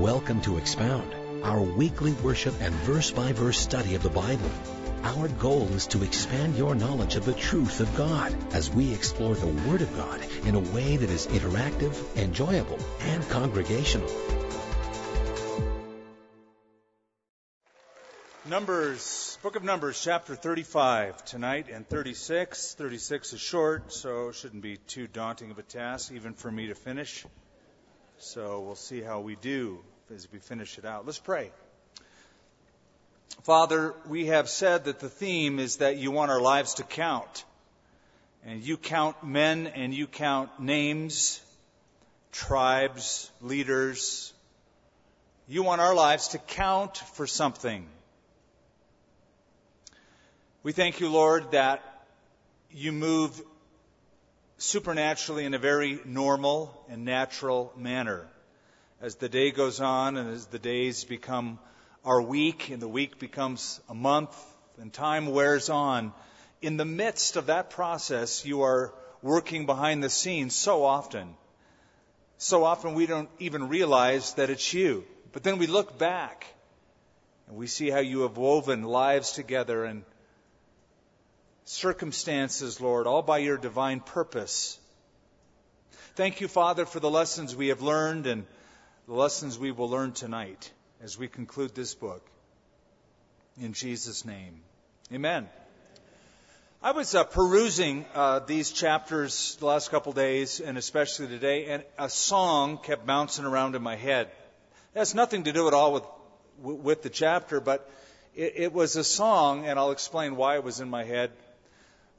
Welcome to Expound, our weekly worship and verse by verse study of the Bible. Our goal is to expand your knowledge of the truth of God as we explore the Word of God in a way that is interactive, enjoyable, and congregational. Numbers, Book of Numbers, chapter 35 tonight, and 36. 36 is short, so it shouldn't be too daunting of a task, even for me to finish. So we'll see how we do as we finish it out. Let's pray. Father, we have said that the theme is that you want our lives to count. And you count men and you count names, tribes, leaders. You want our lives to count for something. We thank you, Lord, that you move supernaturally in a very normal and natural manner. As the day goes on and as the days become our week and the week becomes a month and time wears on, in the midst of that process, you are working behind the scenes so often. So often we don't even realize that it's you. But then we look back and we see how you have woven lives together and circumstances, Lord, all by your divine purpose. Thank you, Father, for the lessons we have learned and the lessons we will learn tonight as we conclude this book. In Jesus' name, amen. I was uh, perusing uh, these chapters the last couple days, and especially today, and a song kept bouncing around in my head. It has nothing to do at all with with the chapter, but it, it was a song, and I'll explain why it was in my head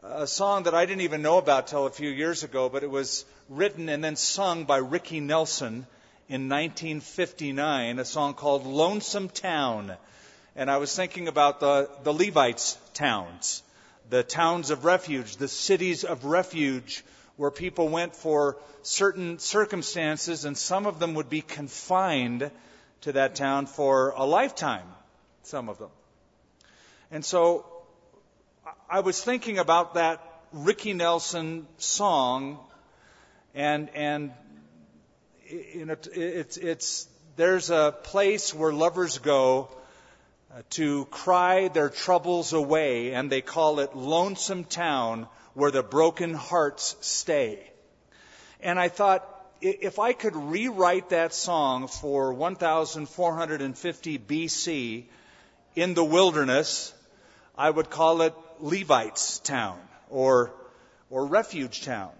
a song that I didn't even know about till a few years ago, but it was written and then sung by Ricky Nelson in 1959, a song called Lonesome Town. And I was thinking about the, the Levites towns, the towns of refuge, the cities of refuge where people went for certain circumstances and some of them would be confined to that town for a lifetime, some of them. And so I was thinking about that Ricky Nelson song, and and you know, it's it's there's a place where lovers go uh, to cry their troubles away, and they call it Lonesome Town, where the broken hearts stay. And I thought, if I could rewrite that song for 1450 BC in the wilderness, I would call it Levites town or, or refuge town.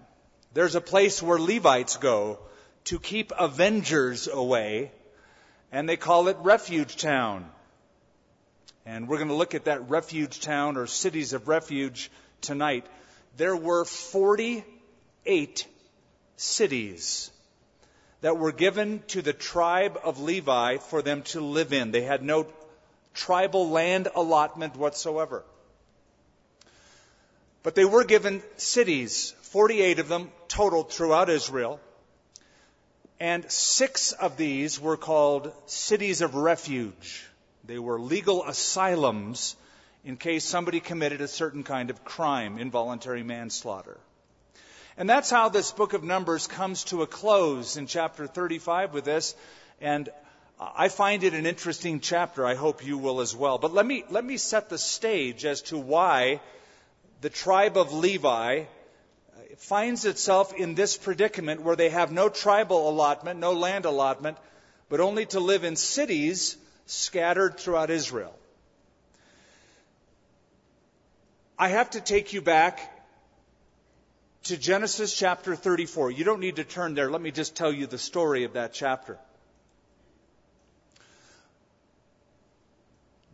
There's a place where Levites go to keep avengers away, and they call it refuge town. And we're going to look at that refuge town or cities of refuge tonight. There were 48 cities that were given to the tribe of Levi for them to live in. They had no tribal land allotment whatsoever. But they were given cities, 48 of them total throughout Israel. And six of these were called cities of refuge. They were legal asylums in case somebody committed a certain kind of crime, involuntary manslaughter. And that's how this book of Numbers comes to a close in chapter 35 with this. And I find it an interesting chapter. I hope you will as well. But let me, let me set the stage as to why the tribe of Levi uh, finds itself in this predicament where they have no tribal allotment, no land allotment, but only to live in cities scattered throughout Israel. I have to take you back to Genesis chapter 34. You don't need to turn there. Let me just tell you the story of that chapter.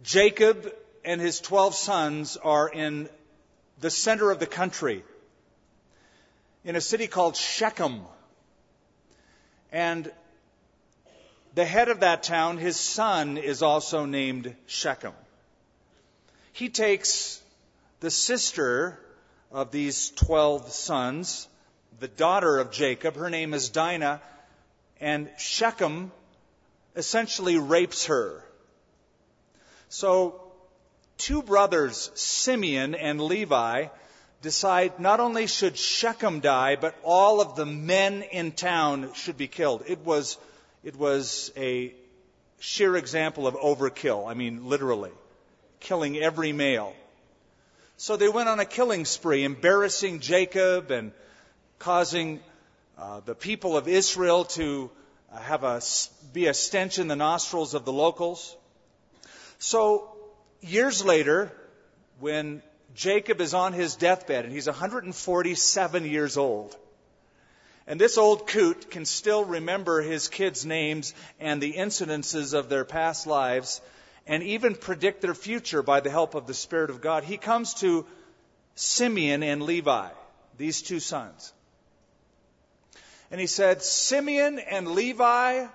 Jacob and his 12 sons are in the center of the country in a city called Shechem. And the head of that town, his son, is also named Shechem. He takes the sister of these 12 sons, the daughter of Jacob, her name is Dinah, and Shechem essentially rapes her. So two brothers, Simeon and Levi, decide not only should Shechem die, but all of the men in town should be killed. It was, it was a sheer example of overkill. I mean, literally, killing every male. So they went on a killing spree, embarrassing Jacob and causing uh, the people of Israel to have a be a stench in the nostrils of the locals. So years later, when Jacob is on his deathbed and he's 147 years old, and this old coot can still remember his kids' names and the incidences of their past lives and even predict their future by the help of the Spirit of God. He comes to Simeon and Levi, these two sons. And he said, Simeon and Levi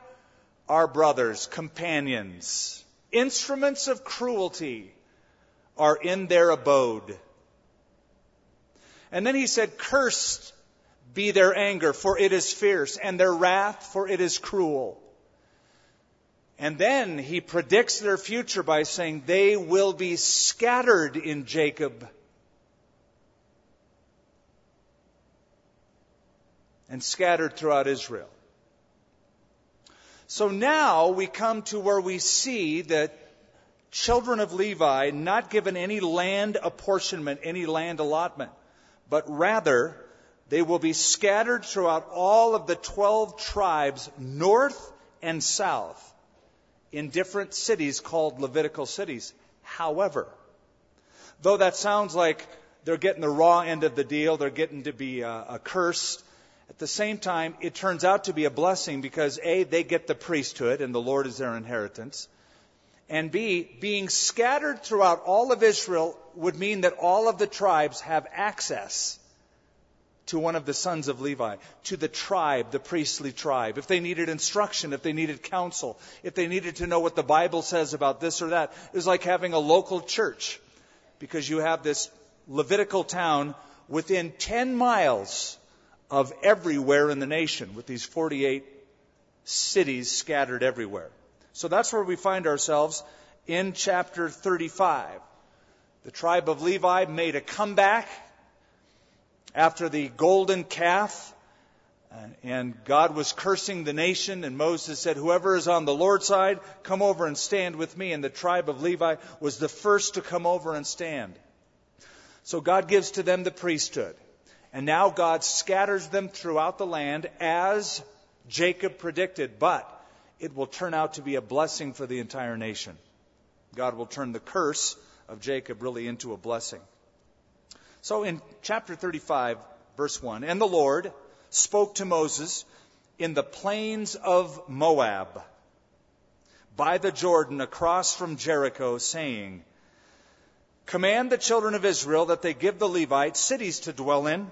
are brothers, companions, instruments of cruelty are in their abode. And then he said, Cursed be their anger, for it is fierce, and their wrath, for it is cruel. And then he predicts their future by saying, They will be scattered in Jacob. And scattered throughout Israel. So now we come to where we see that children of Levi not given any land apportionment, any land allotment, but rather they will be scattered throughout all of the 12 tribes, north and south, in different cities called Levitical cities. However, though that sounds like they're getting the raw end of the deal, they're getting to be uh, accursed, at the same time, it turns out to be a blessing because A, they get the priesthood and the Lord is their inheritance. And B, being scattered throughout all of Israel would mean that all of the tribes have access to one of the sons of Levi, to the tribe, the priestly tribe. If they needed instruction, if they needed counsel, if they needed to know what the Bible says about this or that, it was like having a local church because you have this Levitical town within 10 miles of everywhere in the nation with these 48 cities scattered everywhere. So that's where we find ourselves in chapter 35. The tribe of Levi made a comeback after the golden calf, uh, and God was cursing the nation, and Moses said, Whoever is on the Lord's side, come over and stand with me. And the tribe of Levi was the first to come over and stand. So God gives to them the priesthood. And now God scatters them throughout the land as Jacob predicted, but it will turn out to be a blessing for the entire nation. God will turn the curse of Jacob really into a blessing. So in chapter 35, verse 1, and the Lord spoke to Moses in the plains of Moab by the Jordan across from Jericho, saying, Command the children of Israel that they give the Levites cities to dwell in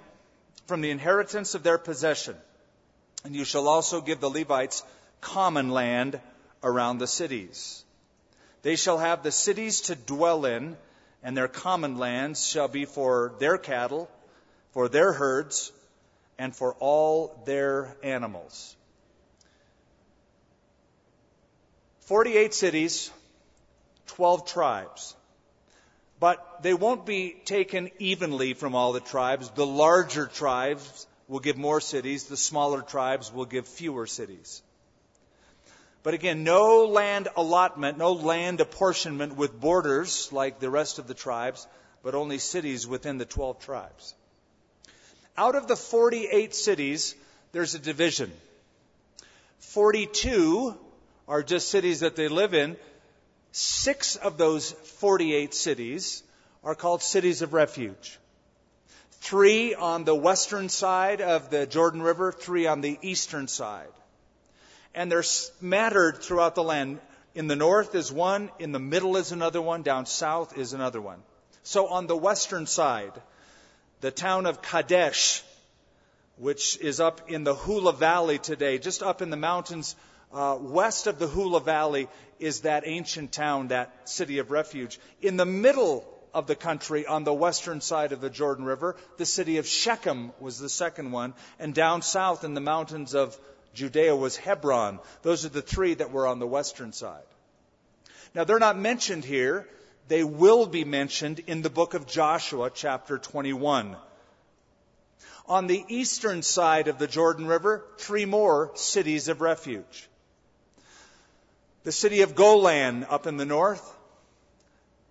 from the inheritance of their possession. And you shall also give the Levites common land around the cities. They shall have the cities to dwell in and their common lands shall be for their cattle, for their herds, and for all their animals. 48 cities, 12 tribes. But they won't be taken evenly from all the tribes. The larger tribes will give more cities, the smaller tribes will give fewer cities. But again, no land allotment, no land apportionment with borders like the rest of the tribes, but only cities within the 12 tribes. Out of the 48 cities, there's a division. 42 are just cities that they live in. Six of those 48 cities are called cities of refuge. Three on the western side of the Jordan River, three on the eastern side and they're scattered throughout the land. In the north is one, in the middle is another one, down south is another one. So on the western side, the town of Kadesh, which is up in the Hula Valley today, just up in the mountains uh, west of the Hula Valley, is that ancient town, that city of refuge. In the middle of the country, on the western side of the Jordan River, the city of Shechem was the second one, and down south in the mountains of Judea was Hebron. Those are the three that were on the western side. Now, they're not mentioned here. They will be mentioned in the book of Joshua, chapter 21. On the eastern side of the Jordan River, three more cities of refuge. The city of Golan up in the north,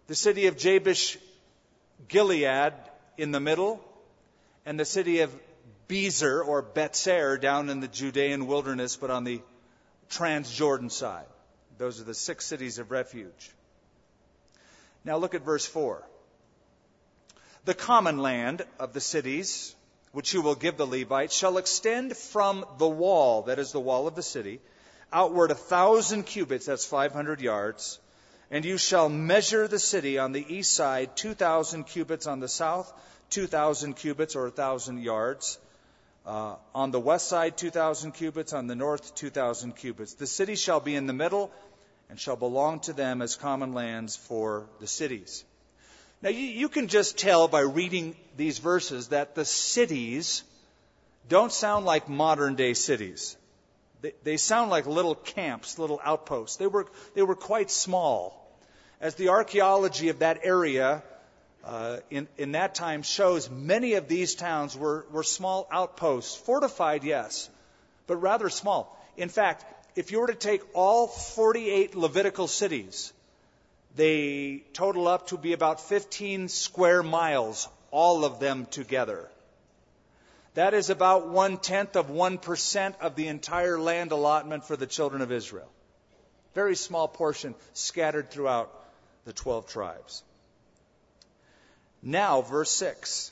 the city of Jabesh Gilead in the middle, and the city of Bezer or Betzer down in the Judean wilderness, but on the Transjordan side. Those are the six cities of refuge. Now look at verse 4. The common land of the cities, which you will give the Levites, shall extend from the wall, that is the wall of the city, outward a thousand cubits, that's 500 yards, and you shall measure the city on the east side, 2,000 cubits on the south, 2,000 cubits or 1,000 yards. Uh, on the west side, 2,000 cubits. On the north, 2,000 cubits. The city shall be in the middle and shall belong to them as common lands for the cities. Now, you, you can just tell by reading these verses that the cities don't sound like modern day cities. They, they sound like little camps, little outposts. They were, they were quite small. As the archaeology of that area uh, in, in that time shows, many of these towns were, were small outposts, fortified, yes, but rather small. In fact, if you were to take all 48 Levitical cities, they total up to be about 15 square miles, all of them together. That is about one tenth of 1% of the entire land allotment for the children of Israel. Very small portion scattered throughout the 12 tribes. Now, verse 6.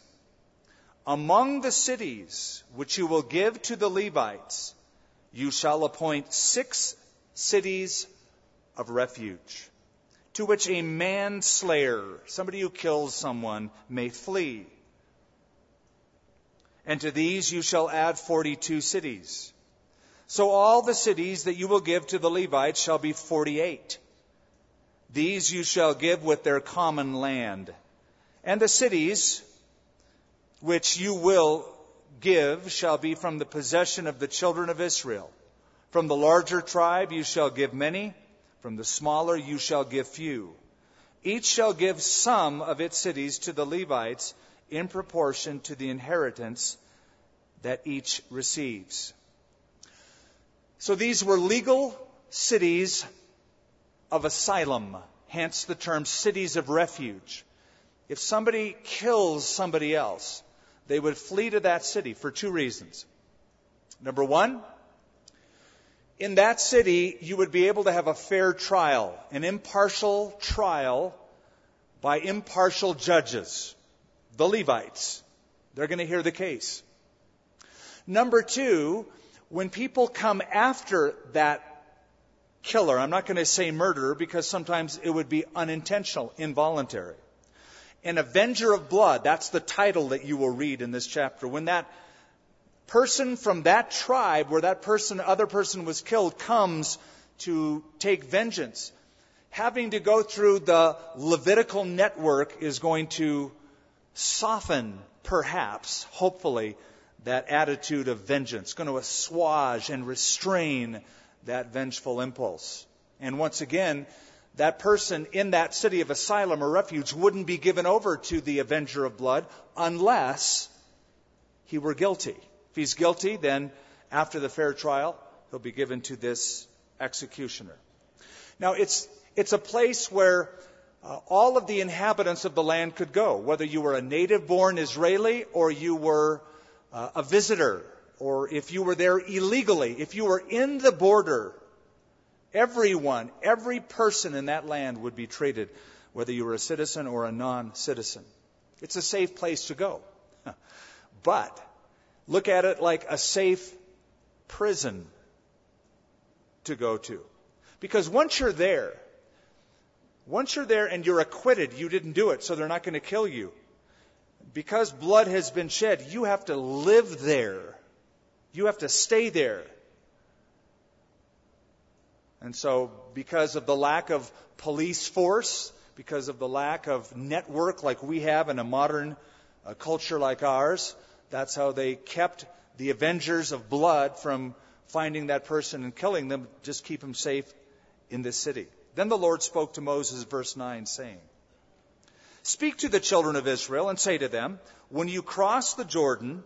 Among the cities which you will give to the Levites, you shall appoint six cities of refuge, to which a manslayer, somebody who kills someone, may flee. And to these you shall add 42 cities. So all the cities that you will give to the Levites shall be 48. These you shall give with their common land. And the cities which you will give shall be from the possession of the children of Israel. From the larger tribe you shall give many, from the smaller you shall give few. Each shall give some of its cities to the Levites in proportion to the inheritance that each receives. So these were legal cities of asylum, hence the term cities of refuge. If somebody kills somebody else, they would flee to that city for two reasons. Number one, in that city, you would be able to have a fair trial, an impartial trial by impartial judges the Levites. They're going to hear the case. Number two, when people come after that killer, I'm not going to say murderer because sometimes it would be unintentional, involuntary. An avenger of blood, that's the title that you will read in this chapter. When that person from that tribe where that person, other person was killed comes to take vengeance, having to go through the Levitical network is going to soften, perhaps, hopefully, that attitude of vengeance, going to assuage and restrain that vengeful impulse. And once again, that person in that city of asylum or refuge wouldn't be given over to the avenger of blood unless he were guilty. If he's guilty, then after the fair trial, he'll be given to this executioner. Now, it's, it's a place where uh, all of the inhabitants of the land could go, whether you were a native born Israeli or you were uh, a visitor, or if you were there illegally, if you were in the border, everyone, every person in that land would be treated, whether you were a citizen or a non citizen. It's a safe place to go. but look at it like a safe prison to go to. Because once you're there, once you're there and you're acquitted, you didn't do it, so they're not going to kill you. Because blood has been shed, you have to live there. You have to stay there. And so, because of the lack of police force, because of the lack of network like we have in a modern uh, culture like ours, that's how they kept the avengers of blood from finding that person and killing them, just keep them safe in this city. Then the Lord spoke to Moses, verse 9, saying, Speak to the children of Israel and say to them, When you cross the Jordan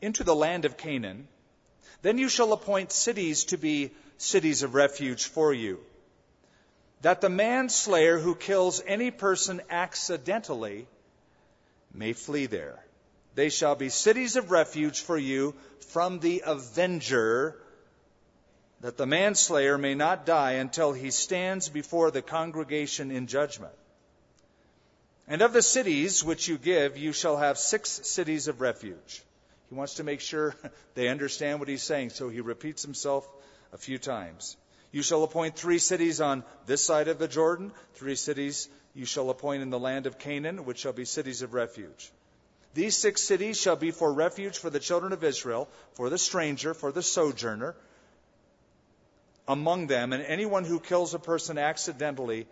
into the land of Canaan, then you shall appoint cities to be cities of refuge for you. that the manslayer who kills any person accidentally may flee there. They shall be cities of refuge for you from the avenger, that the manslayer may not die until he stands before the congregation in judgment. And of the cities which you give, you shall have six cities of refuge. He wants to make sure they understand what he's saying, so he repeats himself a few times. You shall appoint three cities on this side of the Jordan, three cities you shall appoint in the land of Canaan, which shall be cities of refuge. These six cities shall be for refuge for the children of Israel, for the stranger, for the sojourner among them, and anyone who kills a person accidentally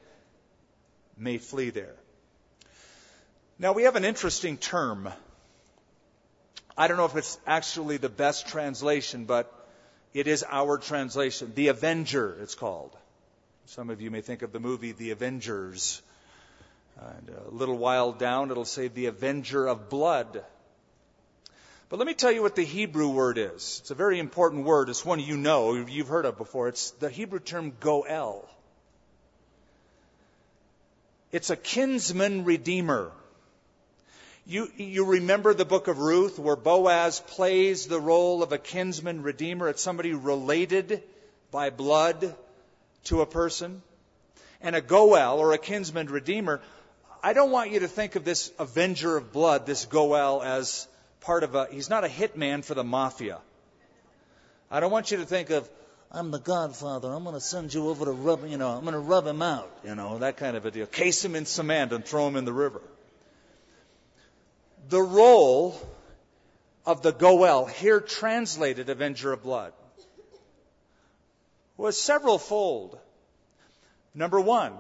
may flee there. Now, we have an interesting term. I don't know if it's actually the best translation, but it is our translation. The Avenger, it's called. Some of you may think of the movie The Avengers. And a little while down, it'll say the Avenger of Blood. But let me tell you what the Hebrew word is. It's a very important word. It's one you know, you've heard of before. It's the Hebrew term goel. It's a kinsman redeemer. You, you remember the book of Ruth where Boaz plays the role of a kinsman redeemer. It's somebody related by blood to a person. And a Goel or a kinsman redeemer, I don't want you to think of this avenger of blood, this Goel, as part of a, he's not a hitman for the mafia. I don't want you to think of, I'm the godfather, I'm going to send you over to rub, you know, I'm going to rub him out, you know, that kind of a deal. Case him in cement and throw him in the river the role of the Goel, here translated Avenger of Blood, was several fold. Number one,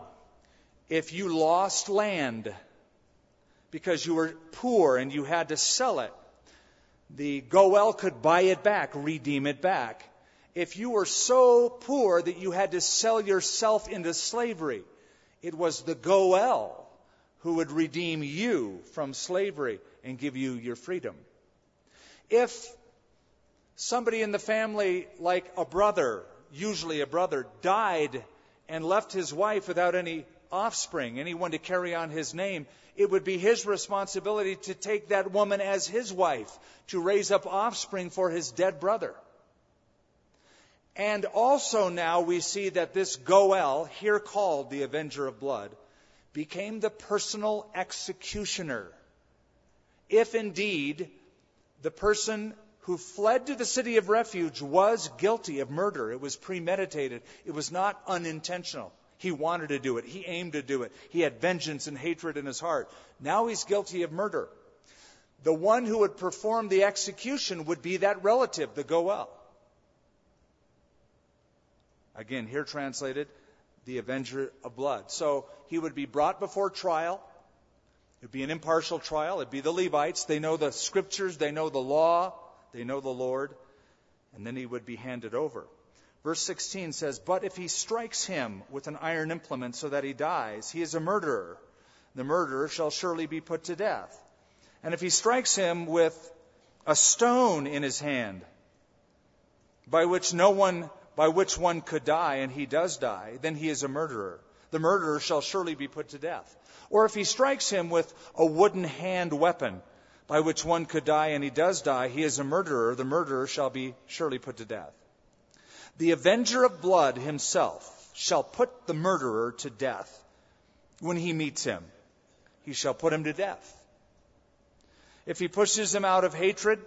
if you lost land because you were poor and you had to sell it, the Goel could buy it back, redeem it back. If you were so poor that you had to sell yourself into slavery, it was the Goel who would redeem you from slavery and give you your freedom. If somebody in the family, like a brother, usually a brother, died and left his wife without any offspring, anyone to carry on his name, it would be his responsibility to take that woman as his wife, to raise up offspring for his dead brother. And also now we see that this Goel, here called the Avenger of Blood, became the personal executioner if indeed the person who fled to the city of refuge was guilty of murder. It was premeditated. It was not unintentional. He wanted to do it. He aimed to do it. He had vengeance and hatred in his heart. Now he's guilty of murder. The one who would perform the execution would be that relative, the Goel. Again, here translated, the avenger of blood. So he would be brought before trial. It'd be an impartial trial. It'd be the Levites. They know the scriptures, they know the law, they know the Lord, and then he would be handed over. Verse 16 says, But if he strikes him with an iron implement so that he dies, he is a murderer. The murderer shall surely be put to death. And if he strikes him with a stone in his hand, by which no one, by which one could die, and he does die, then he is a murderer. The murderer shall surely be put to death. Or if he strikes him with a wooden hand weapon by which one could die and he does die, he is a murderer. The murderer shall be surely put to death. The avenger of blood himself shall put the murderer to death when he meets him. He shall put him to death. If he pushes him out of hatred,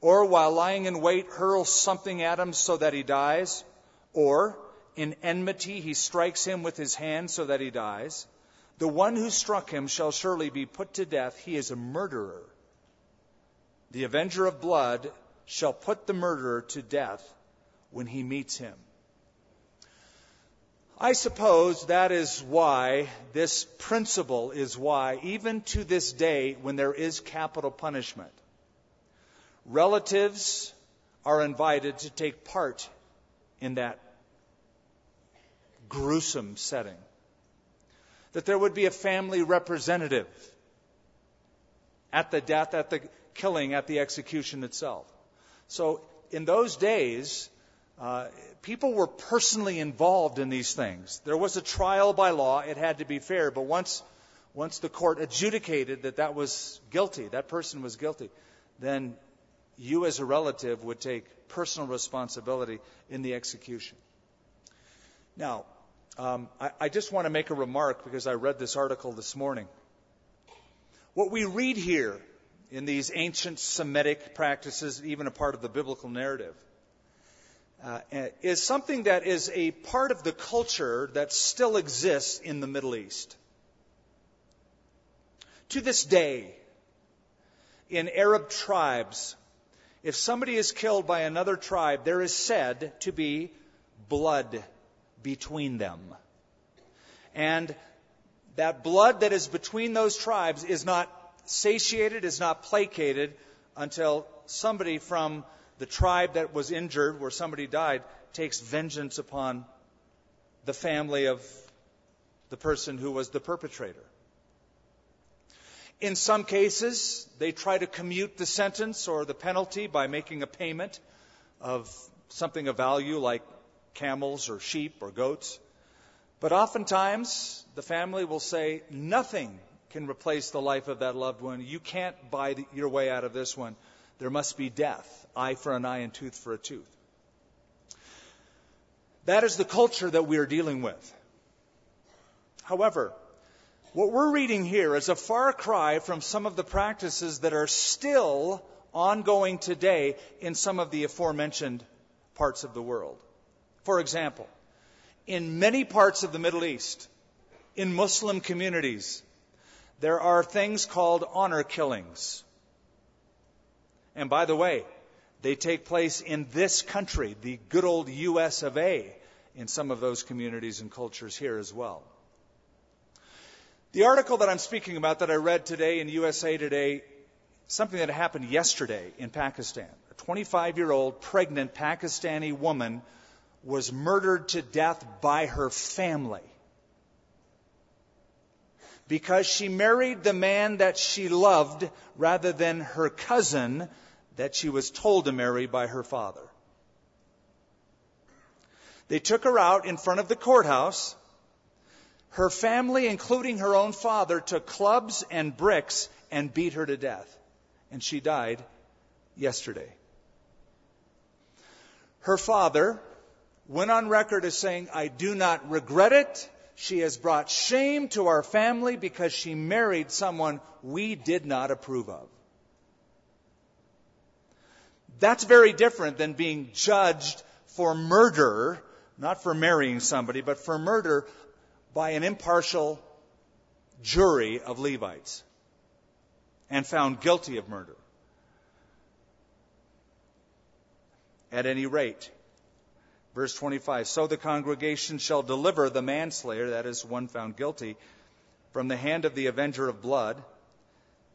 or while lying in wait hurls something at him so that he dies, or in enmity he strikes him with his hand so that he dies. The one who struck him shall surely be put to death. He is a murderer. The avenger of blood shall put the murderer to death when he meets him. I suppose that is why this principle is why, even to this day, when there is capital punishment, relatives are invited to take part in that gruesome setting. That there would be a family representative at the death, at the killing, at the execution itself. So in those days, uh, people were personally involved in these things. There was a trial by law; it had to be fair. But once once the court adjudicated that that was guilty, that person was guilty, then you as a relative would take personal responsibility in the execution. Now, um, I, I just want to make a remark because I read this article this morning. What we read here in these ancient Semitic practices, even a part of the biblical narrative, uh, is something that is a part of the culture that still exists in the Middle East. To this day, in Arab tribes, if somebody is killed by another tribe, there is said to be blood between them. And that blood that is between those tribes is not satiated, is not placated until somebody from the tribe that was injured, where somebody died, takes vengeance upon the family of the person who was the perpetrator. In some cases, they try to commute the sentence or the penalty by making a payment of something of value like camels or sheep or goats. But oftentimes, the family will say, nothing can replace the life of that loved one. You can't buy the, your way out of this one. There must be death, eye for an eye and tooth for a tooth. That is the culture that we are dealing with. However, what we're reading here is a far cry from some of the practices that are still ongoing today in some of the aforementioned parts of the world. For example, in many parts of the Middle East, in Muslim communities, there are things called honor killings. And by the way, they take place in this country, the good old US of A, in some of those communities and cultures here as well. The article that I'm speaking about that I read today in USA Today, something that happened yesterday in Pakistan. A 25 year old pregnant Pakistani woman was murdered to death by her family because she married the man that she loved rather than her cousin that she was told to marry by her father. They took her out in front of the courthouse. Her family, including her own father, took clubs and bricks and beat her to death. And she died yesterday. Her father, went on record as saying, I do not regret it. She has brought shame to our family because she married someone we did not approve of. That's very different than being judged for murder, not for marrying somebody, but for murder by an impartial jury of Levites and found guilty of murder. At any rate, Verse 25 So the congregation shall deliver the manslayer, that is, one found guilty, from the hand of the avenger of blood.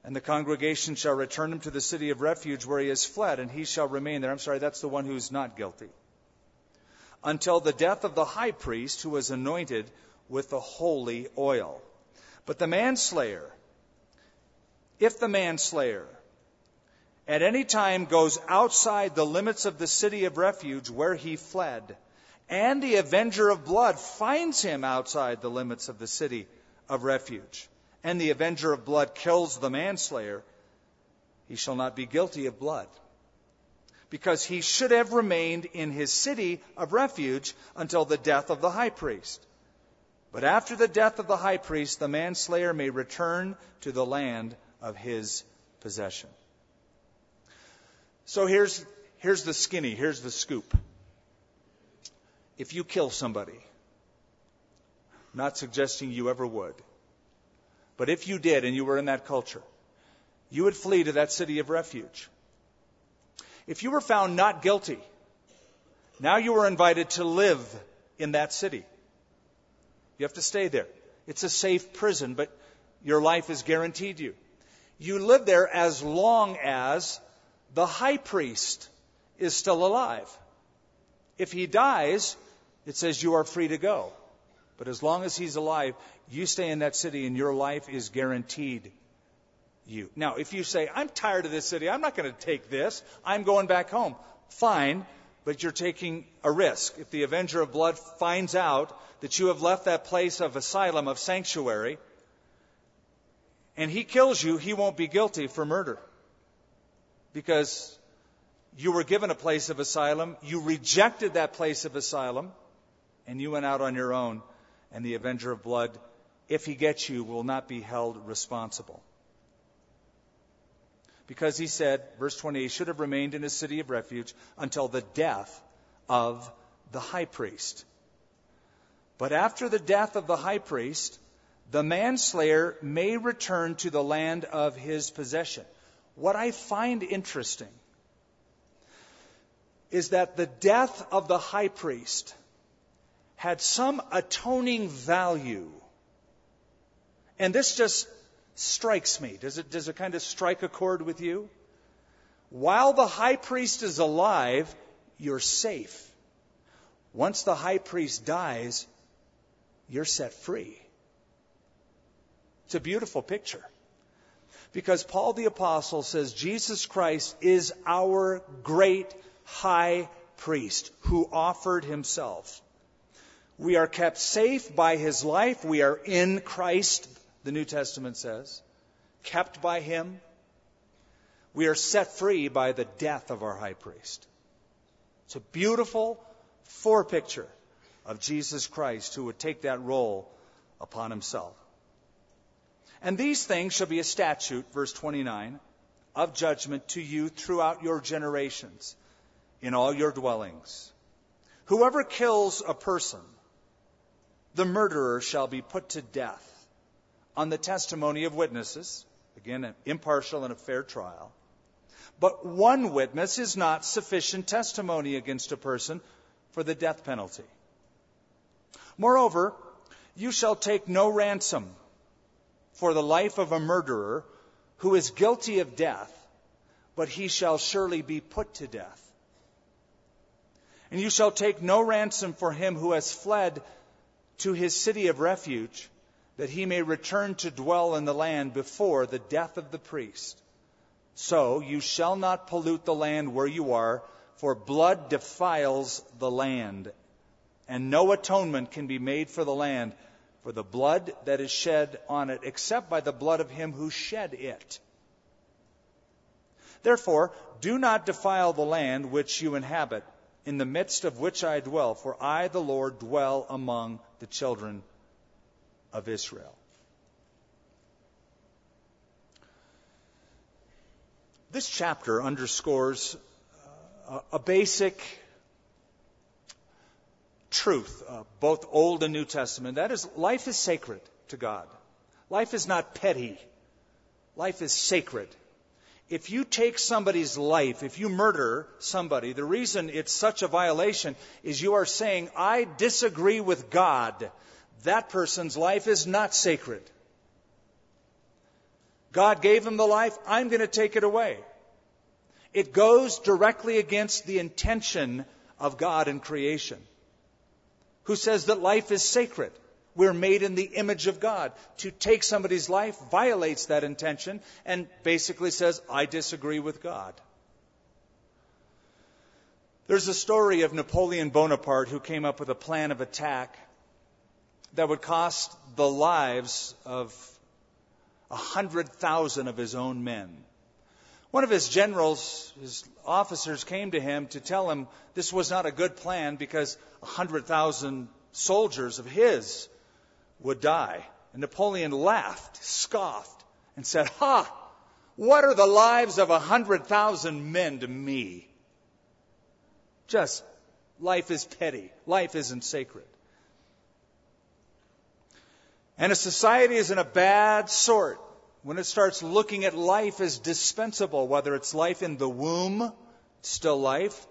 And the congregation shall return him to the city of refuge where he has fled, and he shall remain there. I'm sorry, that's the one who's not guilty. Until the death of the high priest who was anointed with the holy oil. But the manslayer, if the manslayer at any time goes outside the limits of the city of refuge where he fled, and the avenger of blood finds him outside the limits of the city of refuge, and the avenger of blood kills the manslayer, he shall not be guilty of blood. Because he should have remained in his city of refuge until the death of the high priest. But after the death of the high priest, the manslayer may return to the land of his possession. So here's, here's the skinny, here's the scoop. If you kill somebody, not suggesting you ever would, but if you did and you were in that culture, you would flee to that city of refuge. If you were found not guilty, now you are invited to live in that city. You have to stay there. It's a safe prison, but your life is guaranteed you. You live there as long as the high priest is still alive. If he dies, it says you are free to go. But as long as he's alive, you stay in that city and your life is guaranteed you. Now, if you say, I'm tired of this city, I'm not going to take this, I'm going back home, fine, but you're taking a risk. If the Avenger of Blood finds out that you have left that place of asylum, of sanctuary, and he kills you, he won't be guilty for murder. Because you were given a place of asylum, you rejected that place of asylum, and you went out on your own, and the Avenger of Blood, if he gets you, will not be held responsible. Because he said, verse 20, he should have remained in a city of refuge until the death of the high priest. But after the death of the high priest, the manslayer may return to the land of his possession. What I find interesting is that the death of the high priest had some atoning value. And this just strikes me. Does it, does it kind of strike a chord with you? While the high priest is alive, you're safe. Once the high priest dies, you're set free. It's a beautiful picture. Because Paul the Apostle says Jesus Christ is our great high priest who offered himself. We are kept safe by his life. We are in Christ, the New Testament says, kept by him. We are set free by the death of our high priest. It's a beautiful forepicture of Jesus Christ who would take that role upon himself. And these things shall be a statute, verse 29, of judgment to you throughout your generations in all your dwellings. Whoever kills a person, the murderer shall be put to death on the testimony of witnesses. Again, an impartial and a fair trial. But one witness is not sufficient testimony against a person for the death penalty. Moreover, you shall take no ransom for the life of a murderer who is guilty of death, but he shall surely be put to death. And you shall take no ransom for him who has fled to his city of refuge, that he may return to dwell in the land before the death of the priest. So you shall not pollute the land where you are, for blood defiles the land, and no atonement can be made for the land for the blood that is shed on it, except by the blood of him who shed it. Therefore, do not defile the land which you inhabit in the midst of which I dwell, for I, the Lord, dwell among the children of Israel. This chapter underscores a basic truth, uh, both Old and New Testament. That is, life is sacred to God. Life is not petty. Life is sacred if you take somebody's life, if you murder somebody, the reason it's such a violation is you are saying, I disagree with God. That person's life is not sacred. God gave him the life, I'm going to take it away. It goes directly against the intention of God in creation, who says that life is sacred. We're made in the image of God. To take somebody's life violates that intention and basically says, I disagree with God. There's a story of Napoleon Bonaparte who came up with a plan of attack that would cost the lives of a hundred thousand of his own men. One of his generals, his officers came to him to tell him this was not a good plan because a hundred thousand soldiers of his would die. And Napoleon laughed, scoffed, and said, Ha! What are the lives of a hundred thousand men to me? Just, life is petty. Life isn't sacred. And a society is in a bad sort when it starts looking at life as dispensable, whether it's life in the womb, still life,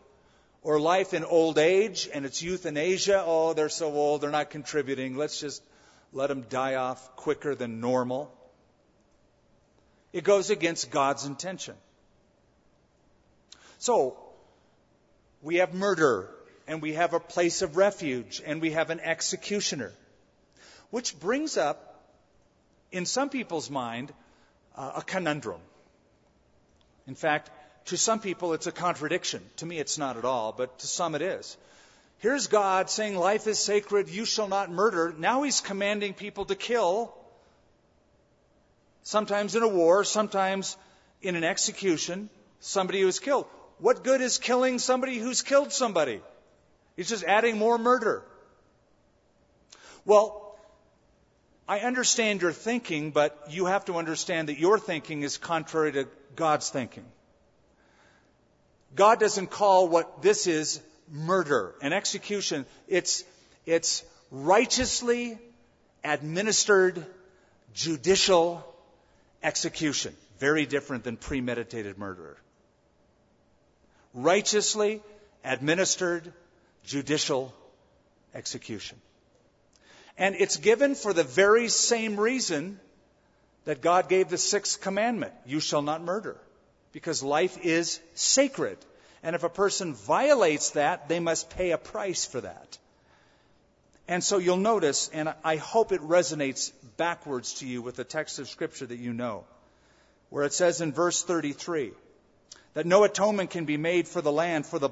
or life in old age and it's euthanasia. Oh, they're so old, they're not contributing. Let's just let them die off quicker than normal. It goes against God's intention. So, we have murder, and we have a place of refuge, and we have an executioner. Which brings up, in some people's mind, uh, a conundrum. In fact, to some people it's a contradiction. To me, it's not at all, but to some it is. Here's God saying life is sacred, you shall not murder. Now he's commanding people to kill, sometimes in a war, sometimes in an execution, somebody who is killed. What good is killing somebody who's killed somebody? He's just adding more murder. Well, I understand your thinking, but you have to understand that your thinking is contrary to God's thinking. God doesn't call what this is murder and execution. It's, it's righteously administered judicial execution. Very different than premeditated murder. Righteously administered judicial execution. And it's given for the very same reason that God gave the sixth commandment you shall not murder. Because life is sacred. And if a person violates that, they must pay a price for that. And so you'll notice, and I hope it resonates backwards to you with the text of Scripture that you know, where it says in verse 33 that no atonement can be made for the land for the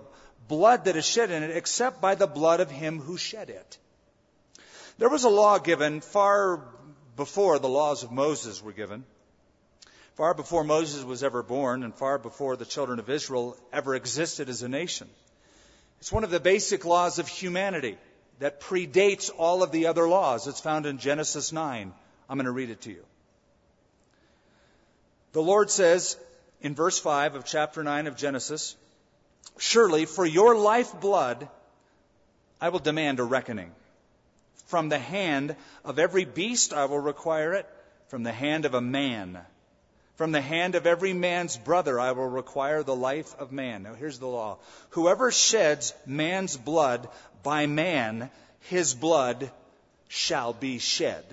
blood that is shed in it except by the blood of him who shed it. There was a law given far before the laws of Moses were given far before Moses was ever born and far before the children of Israel ever existed as a nation. It's one of the basic laws of humanity that predates all of the other laws. It's found in Genesis 9. I'm going to read it to you. The Lord says in verse 5 of chapter 9 of Genesis, Surely for your lifeblood I will demand a reckoning. From the hand of every beast I will require it, from the hand of a man from the hand of every man's brother I will require the life of man. Now here's the law. Whoever sheds man's blood by man, his blood shall be shed.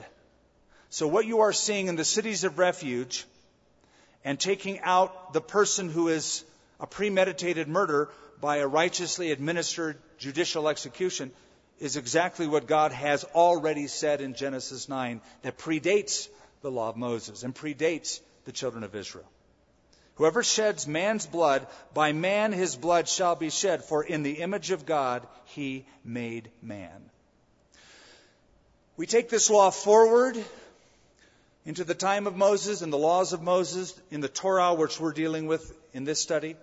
So what you are seeing in the cities of refuge and taking out the person who is a premeditated murder by a righteously administered judicial execution is exactly what God has already said in Genesis 9 that predates the law of Moses and predates the children of Israel. Whoever sheds man's blood, by man his blood shall be shed, for in the image of God he made man. We take this law forward into the time of Moses and the laws of Moses in the Torah, which we're dealing with in this study,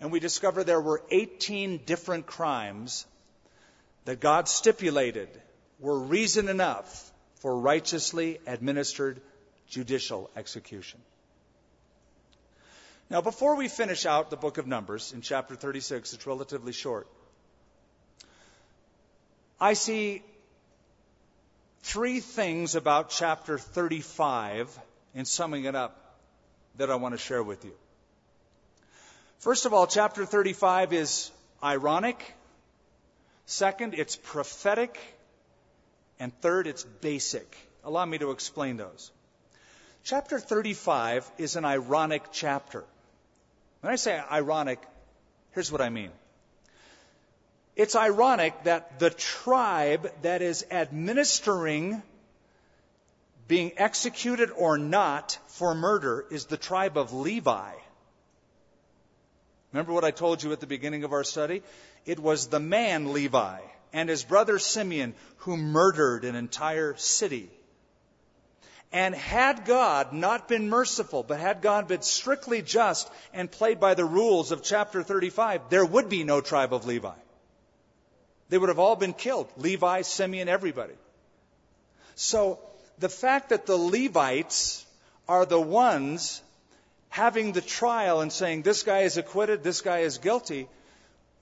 and we discover there were 18 different crimes that God stipulated were reason enough for righteously administered judicial execution. Now, before we finish out the book of Numbers in chapter 36, it's relatively short. I see three things about chapter 35 in summing it up that I want to share with you. First of all, chapter 35 is ironic. Second, it's prophetic. And third, it's basic. Allow me to explain those. Chapter 35 is an ironic chapter. When I say ironic, here's what I mean. It's ironic that the tribe that is administering being executed or not for murder is the tribe of Levi. Remember what I told you at the beginning of our study? It was the man Levi and his brother Simeon who murdered an entire city and had God not been merciful, but had God been strictly just and played by the rules of chapter 35, there would be no tribe of Levi. They would have all been killed Levi, Simeon, everybody. So the fact that the Levites are the ones having the trial and saying this guy is acquitted, this guy is guilty,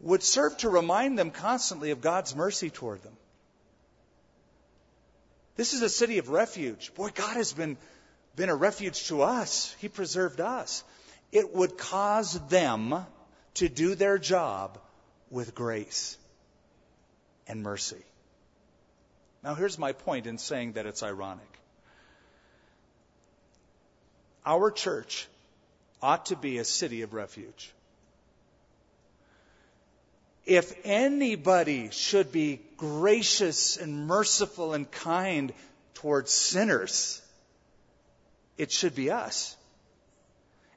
would serve to remind them constantly of God's mercy toward them. This is a city of refuge. Boy, God has been, been a refuge to us. He preserved us. It would cause them to do their job with grace and mercy. Now, here's my point in saying that it's ironic. Our church ought to be a city of refuge if anybody should be gracious and merciful and kind towards sinners, it should be us.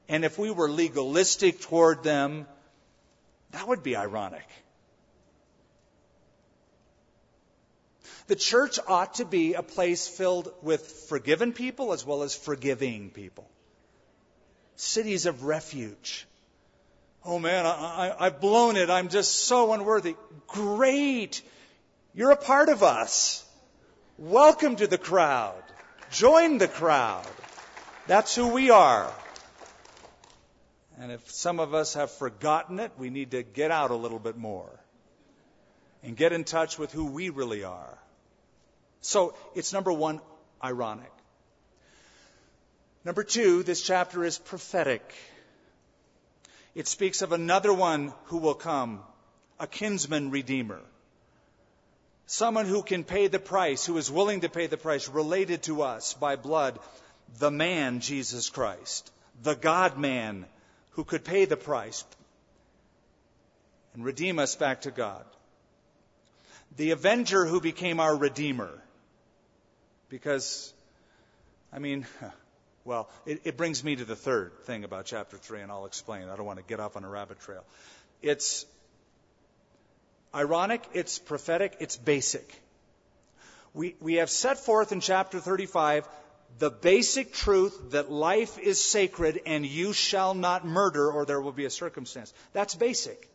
And if we were legalistic toward them, that would be ironic. The church ought to be a place filled with forgiven people as well as forgiving people. Cities of refuge. Oh man, I, have blown it. I'm just so unworthy. Great. You're a part of us. Welcome to the crowd. Join the crowd. That's who we are. And if some of us have forgotten it, we need to get out a little bit more and get in touch with who we really are. So it's number one, ironic. Number two, this chapter is prophetic. It speaks of another one who will come, a kinsman redeemer. Someone who can pay the price, who is willing to pay the price, related to us by blood, the man, Jesus Christ, the God man who could pay the price and redeem us back to God. The avenger who became our redeemer. Because, I mean, well, it, it, brings me to the third thing about chapter 3, and I'll explain. I don't want to get off on a rabbit trail. It's ironic, it's prophetic, it's basic. We, we have set forth in chapter 35 the basic truth that life is sacred and you shall not murder or there will be a circumstance. That's basic.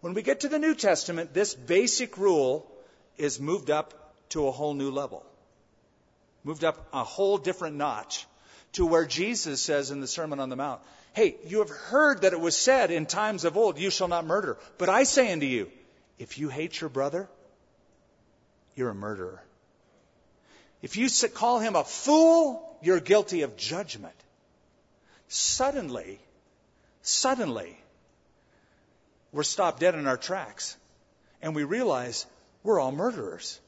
When we get to the New Testament, this basic rule is moved up to a whole new level moved up a whole different notch to where Jesus says in the Sermon on the Mount, Hey, you have heard that it was said in times of old, You shall not murder. But I say unto you, if you hate your brother, you're a murderer. If you call him a fool, you're guilty of judgment. Suddenly, suddenly, we're stopped dead in our tracks and we realize we're all murderers.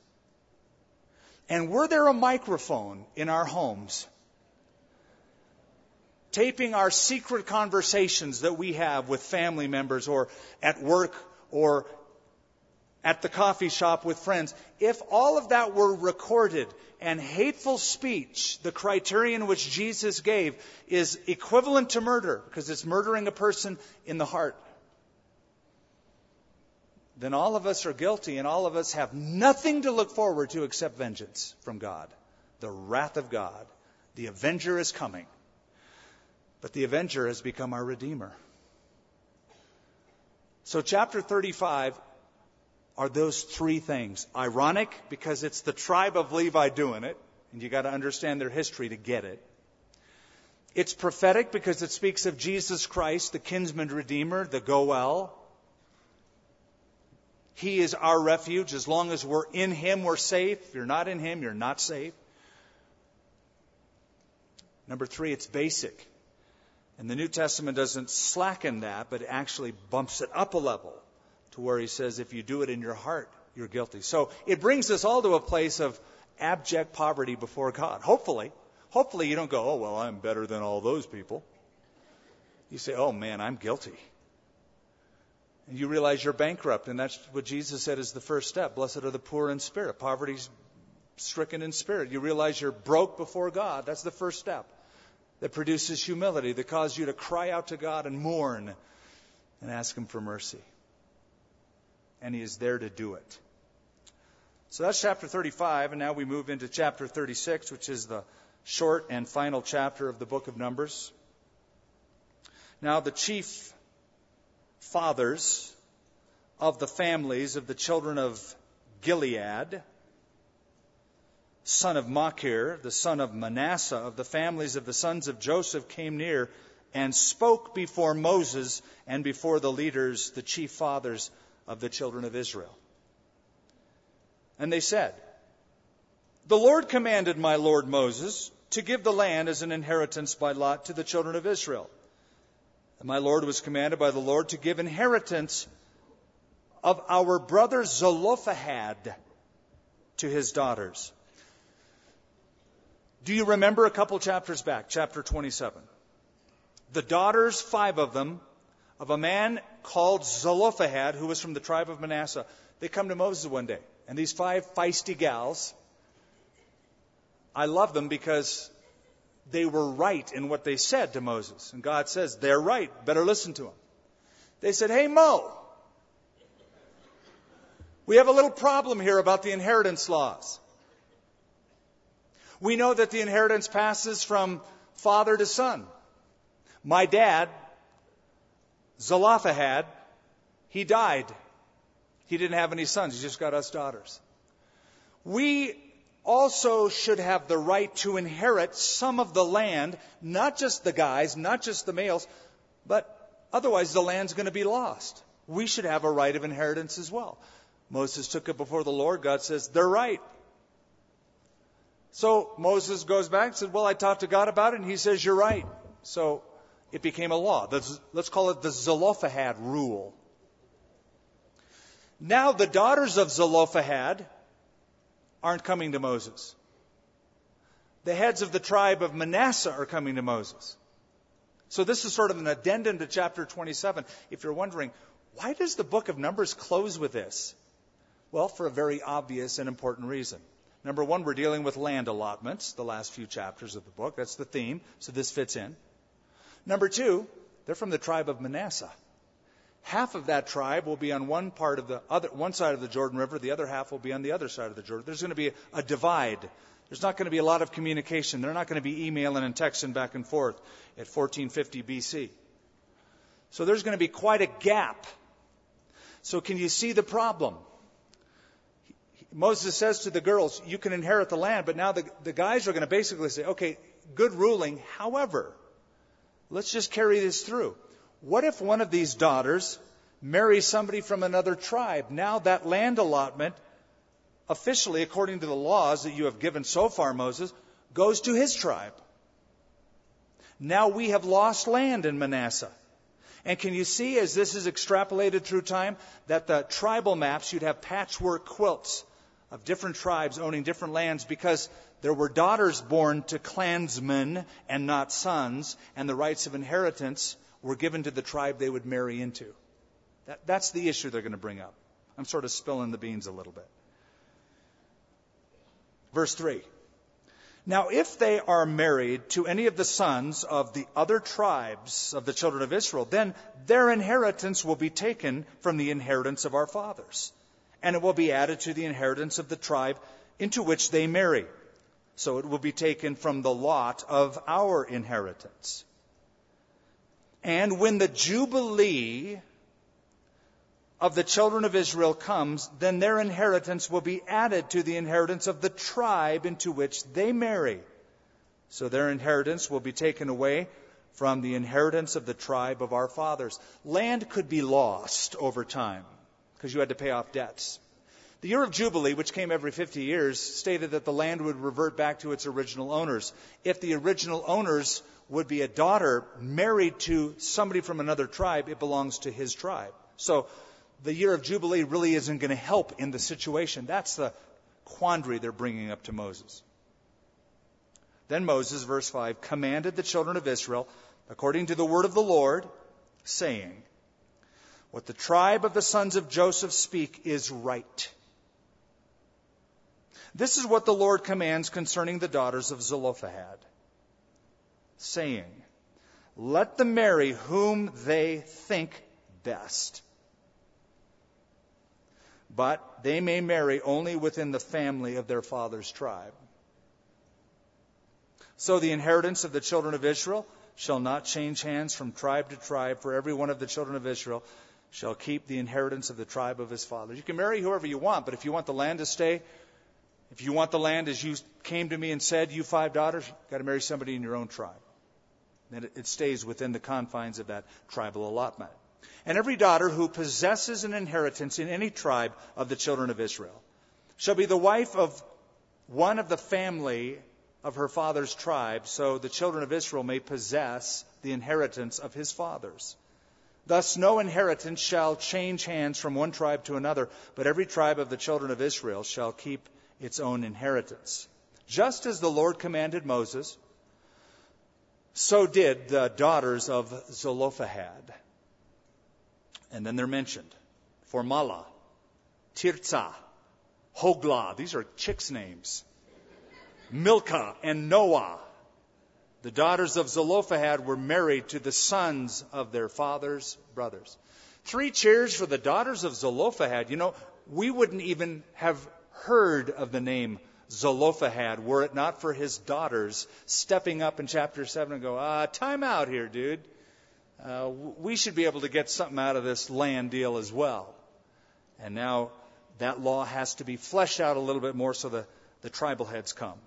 And were there a microphone in our homes, taping our secret conversations that we have with family members or at work or at the coffee shop with friends, if all of that were recorded and hateful speech, the criterion which Jesus gave, is equivalent to murder, because it's murdering a person in the heart, then all of us are guilty and all of us have nothing to look forward to except vengeance from God. The wrath of God. The avenger is coming. But the avenger has become our redeemer. So, chapter 35 are those three things. Ironic, because it's the tribe of Levi doing it, and you've got to understand their history to get it. It's prophetic because it speaks of Jesus Christ, the kinsman redeemer, the Goel, he is our refuge. As long as we're in Him, we're safe. If you're not in Him, you're not safe. Number three, it's basic. And the New Testament doesn't slacken that, but actually bumps it up a level to where he says, if you do it in your heart, you're guilty. So it brings us all to a place of abject poverty before God. Hopefully. Hopefully you don't go, oh, well, I'm better than all those people. You say, oh, man, I'm guilty. And you realize you're bankrupt, and that's what Jesus said is the first step. Blessed are the poor in spirit, poverty stricken in spirit. You realize you're broke before God. That's the first step that produces humility, that causes you to cry out to God and mourn and ask Him for mercy. And He is there to do it. So that's chapter 35, and now we move into chapter 36, which is the short and final chapter of the book of Numbers. Now, the chief fathers of the families of the children of Gilead, son of Machir, the son of Manasseh, of the families of the sons of Joseph, came near and spoke before Moses and before the leaders, the chief fathers of the children of Israel. And they said, The Lord commanded my Lord Moses to give the land as an inheritance by lot to the children of Israel. And my Lord was commanded by the Lord to give inheritance of our brother Zelophehad to his daughters. Do you remember a couple chapters back, chapter 27? The daughters, five of them, of a man called Zelophehad, who was from the tribe of Manasseh, they come to Moses one day. And these five feisty gals, I love them because they were right in what they said to Moses. And God says, they're right. Better listen to them. They said, Hey, Mo, we have a little problem here about the inheritance laws. We know that the inheritance passes from father to son. My dad, Zelophehad, he died. He didn't have any sons. He just got us daughters. We also should have the right to inherit some of the land, not just the guys, not just the males, but otherwise the land's going to be lost. We should have a right of inheritance as well. Moses took it before the Lord. God says, they're right. So Moses goes back and said, Well, I talked to God about it, and he says, You're right. So it became a law. Let's call it the Zelophehad rule. Now the daughters of Zelophehad aren't coming to Moses. The heads of the tribe of Manasseh are coming to Moses. So this is sort of an addendum to chapter 27. If you're wondering, why does the book of Numbers close with this? Well, for a very obvious and important reason. Number one, we're dealing with land allotments, the last few chapters of the book. That's the theme, so this fits in. Number two, they're from the tribe of Manasseh. Half of that tribe will be on one part of the other, one side of the Jordan River. The other half will be on the other side of the Jordan. There's going to be a divide. There's not going to be a lot of communication. They're not going to be emailing and texting back and forth at 1450 BC. So there's going to be quite a gap. So can you see the problem? Moses says to the girls, You can inherit the land, but now the, the guys are going to basically say, Okay, good ruling. However, let's just carry this through. What if one of these daughters marries somebody from another tribe? Now that land allotment, officially, according to the laws that you have given so far, Moses, goes to his tribe. Now we have lost land in Manasseh. And can you see, as this is extrapolated through time, that the tribal maps, you'd have patchwork quilts of different tribes owning different lands because there were daughters born to clansmen and not sons, and the rights of inheritance were given to the tribe they would marry into. That, that's the issue they're going to bring up. I'm sort of spilling the beans a little bit. Verse 3. Now, if they are married to any of the sons of the other tribes of the children of Israel, then their inheritance will be taken from the inheritance of our fathers and it will be added to the inheritance of the tribe into which they marry. So it will be taken from the lot of our inheritance. And when the Jubilee of the children of Israel comes, then their inheritance will be added to the inheritance of the tribe into which they marry. So their inheritance will be taken away from the inheritance of the tribe of our fathers. Land could be lost over time because you had to pay off debts. The year of Jubilee, which came every 50 years, stated that the land would revert back to its original owners. If the original owners would be a daughter married to somebody from another tribe, it belongs to his tribe. So the year of Jubilee really isn't going to help in the situation. That's the quandary they're bringing up to Moses. Then Moses, verse 5, commanded the children of Israel, according to the word of the Lord, saying, what the tribe of the sons of Joseph speak is right. This is what the Lord commands concerning the daughters of Zelophehad, saying, Let them marry whom they think best. But they may marry only within the family of their father's tribe. So the inheritance of the children of Israel shall not change hands from tribe to tribe for every one of the children of Israel shall keep the inheritance of the tribe of his fathers. You can marry whoever you want, but if you want the land to stay, if you want the land as you came to me and said, you five daughters, you've got to marry somebody in your own tribe. Then it stays within the confines of that tribal allotment. And every daughter who possesses an inheritance in any tribe of the children of Israel shall be the wife of one of the family of her father's tribe, so the children of Israel may possess the inheritance of his fathers. Thus, no inheritance shall change hands from one tribe to another, but every tribe of the children of Israel shall keep its own inheritance. Just as the Lord commanded Moses, so did the daughters of Zelophehad. And then they're mentioned Formala, Tirzah, Hoglah. These are chicks' names. Milcah and Noah. The daughters of Zelophehad were married to the sons of their father's brothers. Three cheers for the daughters of Zelophehad. You know, we wouldn't even have heard of the name Zelophehad were it not for his daughters stepping up in chapter 7 and go, ah, time out here, dude. Uh, we should be able to get something out of this land deal as well. And now that law has to be fleshed out a little bit more so the, the tribal heads come.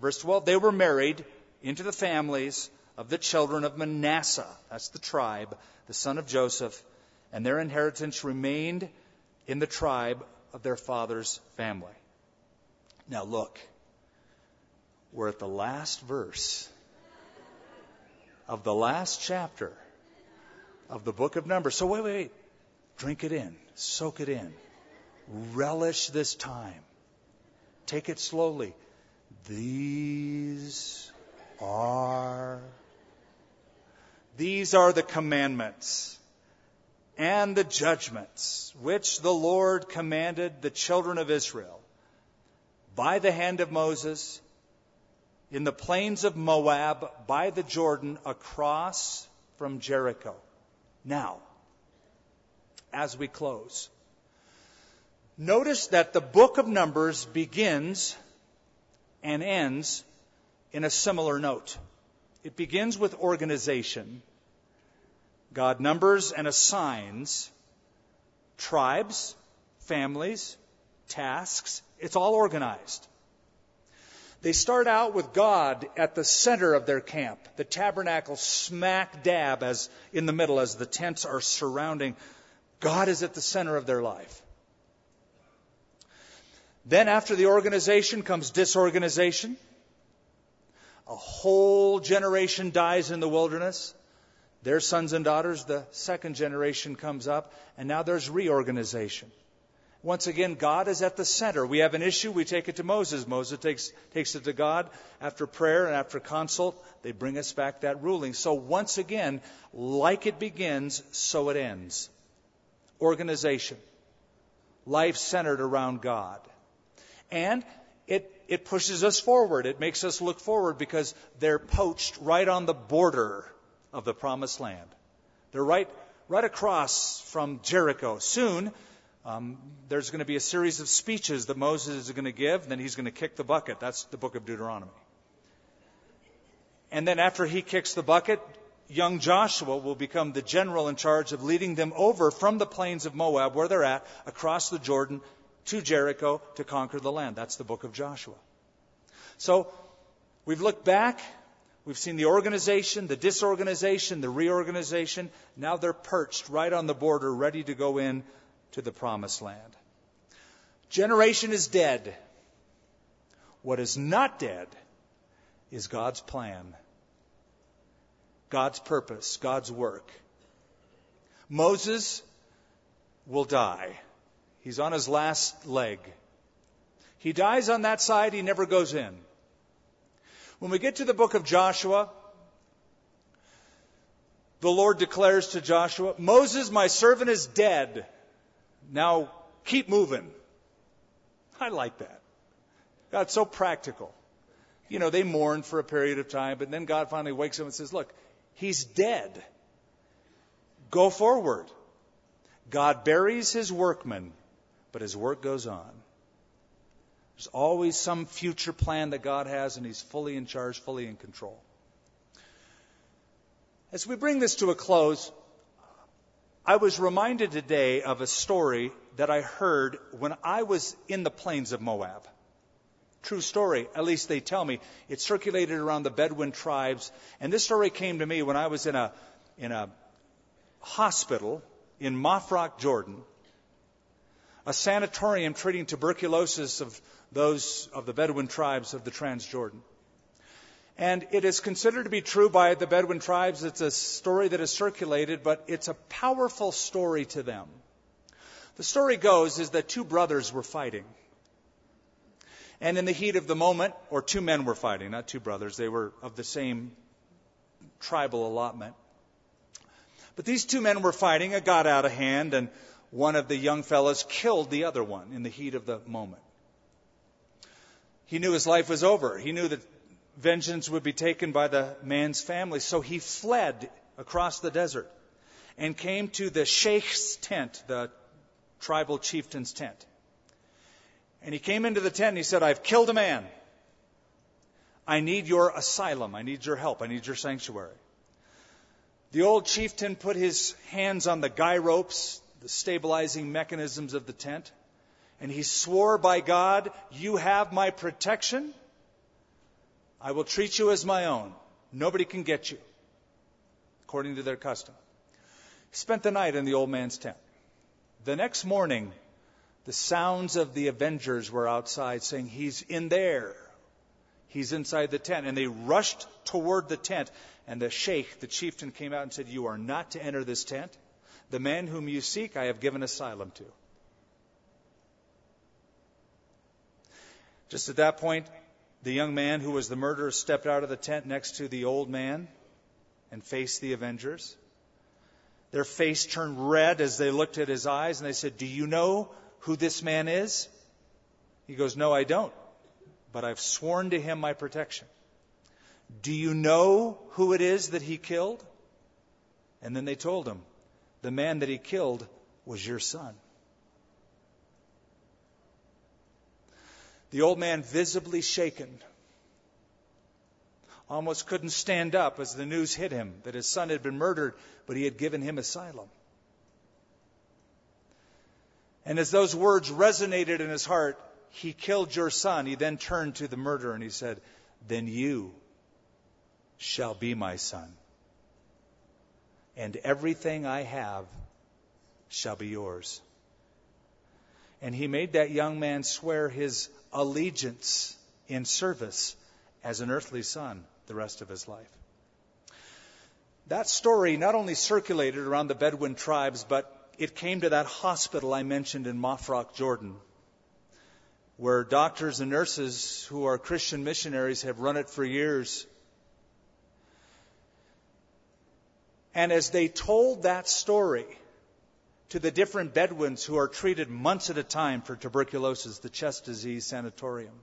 Verse 12, they were married into the families of the children of Manasseh. That's the tribe, the son of Joseph. And their inheritance remained in the tribe of their father's family. Now look, we're at the last verse of the last chapter of the book of Numbers. So wait, wait, wait. Drink it in, soak it in, relish this time. Take it slowly. These are these are the commandments and the judgments which the Lord commanded the children of Israel by the hand of Moses in the plains of Moab by the Jordan across from Jericho. Now, as we close, notice that the book of Numbers begins and ends in a similar note. It begins with organization. God numbers and assigns tribes, families, tasks. It's all organized. They start out with God at the center of their camp, the tabernacle smack dab as in the middle as the tents are surrounding. God is at the center of their life. Then after the organization comes disorganization. A whole generation dies in the wilderness. Their sons and daughters, the second generation comes up, and now there's reorganization. Once again, God is at the center. We have an issue, we take it to Moses. Moses takes, takes it to God. After prayer and after consult, they bring us back that ruling. So once again, like it begins, so it ends. Organization. Life centered around God. And it, it pushes us forward. It makes us look forward because they're poached right on the border of the promised land. They're right, right across from Jericho. Soon, um, there's going to be a series of speeches that Moses is going to give, and then he's going to kick the bucket. That's the book of Deuteronomy. And then after he kicks the bucket, young Joshua will become the general in charge of leading them over from the plains of Moab, where they're at, across the Jordan to Jericho to conquer the land. That's the book of Joshua. So we've looked back. We've seen the organization, the disorganization, the reorganization. Now they're perched right on the border, ready to go in to the promised land. Generation is dead. What is not dead is God's plan, God's purpose, God's work. Moses will die. He's on his last leg. He dies on that side, he never goes in. When we get to the book of Joshua, the Lord declares to Joshua, Moses, my servant, is dead. Now keep moving. I like that. God's so practical. You know, they mourn for a period of time, but then God finally wakes up and says, Look, he's dead. Go forward. God buries his workmen, but his work goes on. There's always some future plan that God has, and he's fully in charge, fully in control. As we bring this to a close, I was reminded today of a story that I heard when I was in the plains of Moab. True story, at least they tell me. It circulated around the Bedouin tribes, and this story came to me when I was in a in a hospital in Mafraq, Jordan, a sanatorium treating tuberculosis of those of the Bedouin tribes of the Transjordan. And it is considered to be true by the Bedouin tribes. It's a story that is circulated, but it's a powerful story to them. The story goes is that two brothers were fighting. And in the heat of the moment, or two men were fighting, not two brothers, they were of the same tribal allotment. But these two men were fighting, it got out of hand, and one of the young fellows killed the other one in the heat of the moment. He knew his life was over. He knew that vengeance would be taken by the man's family. So he fled across the desert and came to the sheikh's tent, the tribal chieftain's tent. And he came into the tent and he said, I've killed a man. I need your asylum. I need your help. I need your sanctuary. The old chieftain put his hands on the guy ropes, the stabilizing mechanisms of the tent, and he swore by God, You have my protection. I will treat you as my own. Nobody can get you, according to their custom. He spent the night in the old man's tent. The next morning, the sounds of the avengers were outside saying, He's in there. He's inside the tent. And they rushed toward the tent. And the sheikh, the chieftain, came out and said, You are not to enter this tent. The man whom you seek, I have given asylum to. Just at that point, the young man who was the murderer stepped out of the tent next to the old man and faced the avengers. Their face turned red as they looked at his eyes and they said, Do you know who this man is? He goes, No, I don't, but I've sworn to him my protection. Do you know who it is that he killed? And then they told him, The man that he killed was your son. The old man, visibly shaken, almost couldn't stand up as the news hit him that his son had been murdered, but he had given him asylum. And as those words resonated in his heart, he killed your son. He then turned to the murderer and he said, Then you shall be my son. And everything I have shall be yours. And he made that young man swear his allegiance in service as an earthly son the rest of his life. That story not only circulated around the Bedouin tribes, but it came to that hospital I mentioned in Mafraq, Jordan, where doctors and nurses who are Christian missionaries have run it for years. And as they told that story to the different Bedouins who are treated months at a time for tuberculosis, the chest disease sanatorium,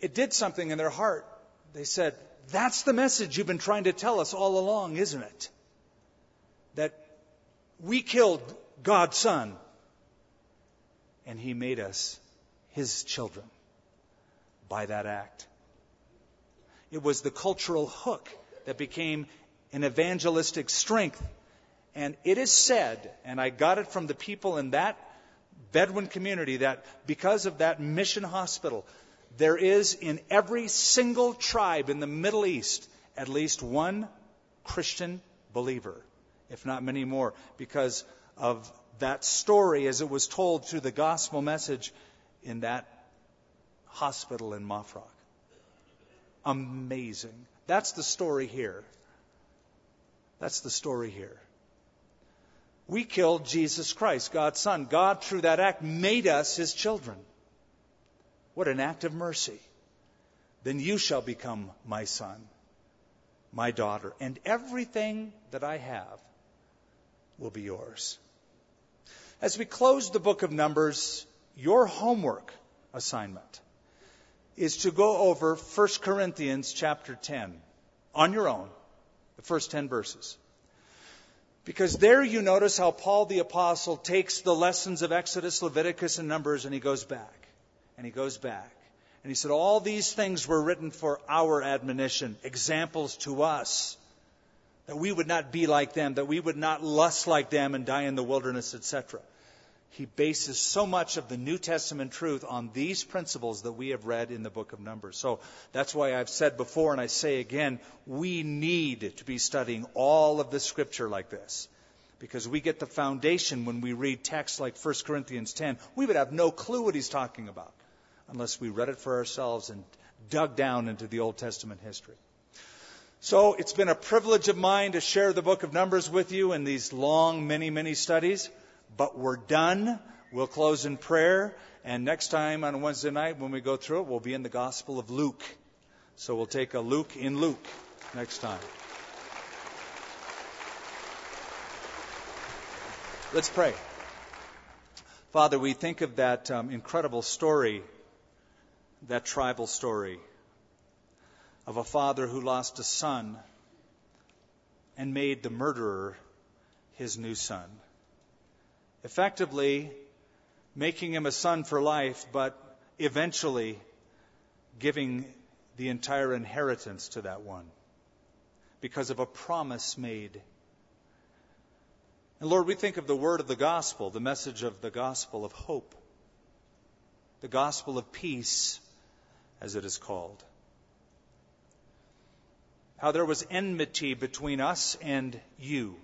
it did something in their heart. They said, That's the message you've been trying to tell us all along, isn't it? That we killed God's Son, and He made us His children by that act. It was the cultural hook that became an evangelistic strength. And it is said, and I got it from the people in that Bedouin community, that because of that mission hospital, there is in every single tribe in the Middle East at least one Christian believer, if not many more, because of that story as it was told through the gospel message in that hospital in Mafraq. Amazing. That's the story here. That's the story here. We killed Jesus Christ, God's Son. God, through that act, made us his children. What an act of mercy. Then you shall become my son, my daughter, and everything that I have will be yours. As we close the book of Numbers, your homework assignment is to go over 1 Corinthians chapter 10 on your own, the first 10 verses. Because there you notice how Paul the Apostle takes the lessons of Exodus, Leviticus, and Numbers and he goes back. And he goes back. And he said, All these things were written for our admonition, examples to us, that we would not be like them, that we would not lust like them and die in the wilderness, etc. He bases so much of the New Testament truth on these principles that we have read in the book of Numbers. So that's why I've said before and I say again, we need to be studying all of the scripture like this because we get the foundation when we read texts like 1 Corinthians 10. We would have no clue what he's talking about unless we read it for ourselves and dug down into the Old Testament history. So it's been a privilege of mine to share the book of Numbers with you in these long, many, many studies, but we're done. We'll close in prayer, and next time on Wednesday night when we go through it, we'll be in the Gospel of Luke. So we'll take a Luke in Luke next time. Let's pray. Father, we think of that um, incredible story that tribal story of a father who lost a son and made the murderer his new son. Effectively, making him a son for life, but eventually giving the entire inheritance to that one because of a promise made. And Lord, we think of the word of the gospel, the message of the gospel of hope, the gospel of peace, as it is called. How there was enmity between us and you.